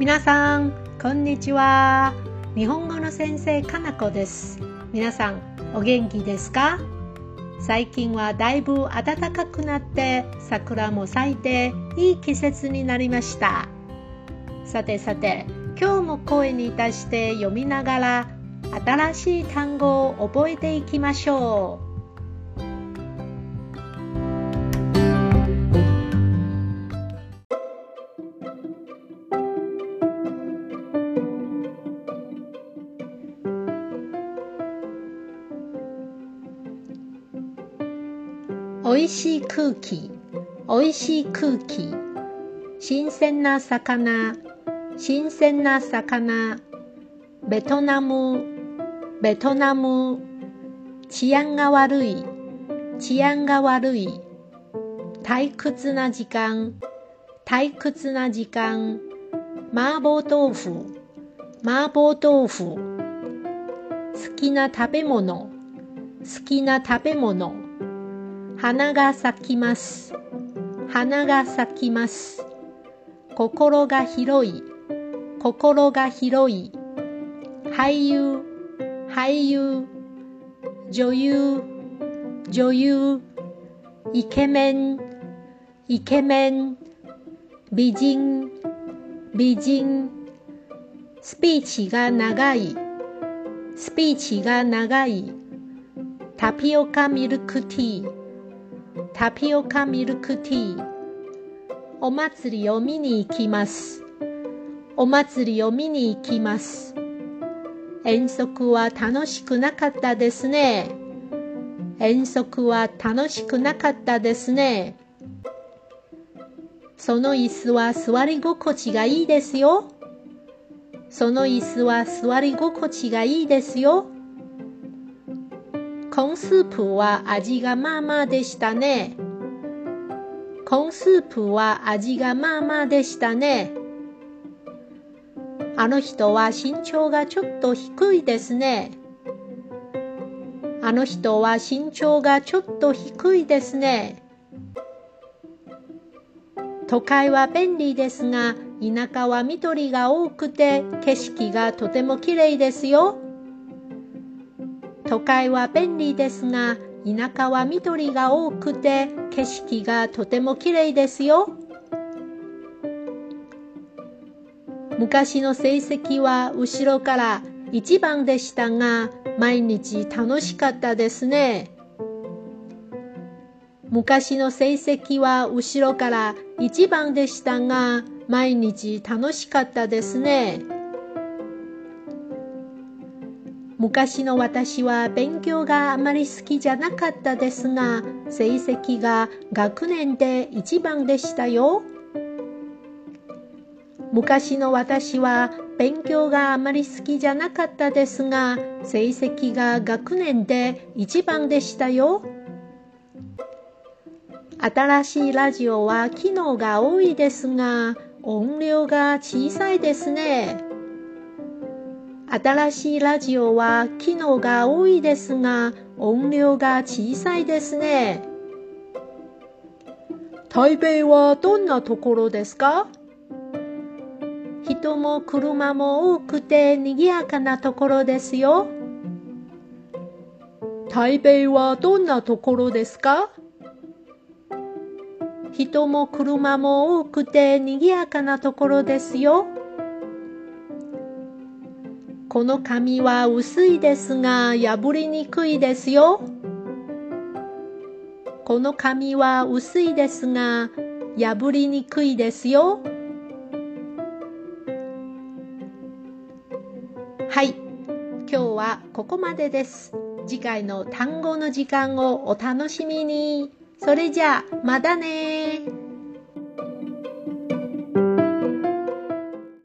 皆さんこんにちは。日本語の先生かなこです。皆さんお元気ですか？最近はだいぶ暖かくなって桜も咲いていい季節になりました。さてさて今日も声に出して読みながら新しい単語を覚えていきましょう。おいしい空気。おいしい空気。新鮮な魚。新鮮な魚。ベトナム。ベトナム。治安が悪い。治安が悪い。退屈な時間。退屈な時間。麻婆豆腐。麻婆豆腐。好きな食べ物。好きな食べ物。花が咲きます。花が咲きます。心が広い。心が広い。俳優、俳優。女優、女優。イケメン、イケメン。美人、美人。スピーチが長い。スピーチが長い。タピオカミルクティー。タピオカミルクティー。お祭りを見に行きます。お祭りを見に行きます。遠足は楽しくなかったですね。遠足は楽しくなかったですね。その椅子は座り心地がいいですよ。その椅子は座り心地がいいですよ。コンスープは味がまあまあでしたね。コンスープは味がまあまあでしたね。あの人は身長がちょっと低いですね。あの人は身長がちょっと低いですね。都会は便利ですが、田舎は緑が多くて景色がとても綺麗ですよ。都会は便利ですが、田舎は緑が多くて景色がとても綺麗ですよ。昔の成績は後ろから1番でしたが、毎日楽しかったですね。昔の成績は後ろから1番でしたが、毎日楽しかったですね。昔の私は勉強があまり好きじゃなかったですが、成績が学年で一番でしたよ。昔の私は勉強があまり好きじゃなかったですが、成績が学年で一番でしたよ。新しいラジオは機能が多いですが、音量が小さいですね。新しいラジオは機能が多いですが音量が小さいですね。台北はどんなところですか？人も車も多くて賑やかなところですよ。台北はどんなところですか？人も車も多くて賑やかなところですよ。この紙は薄いですが破りにくいですよ。この紙は薄いですが破りにくいですよ。はい、今日はここまでです。次回の単語の時間をお楽しみに。それじゃあ、またね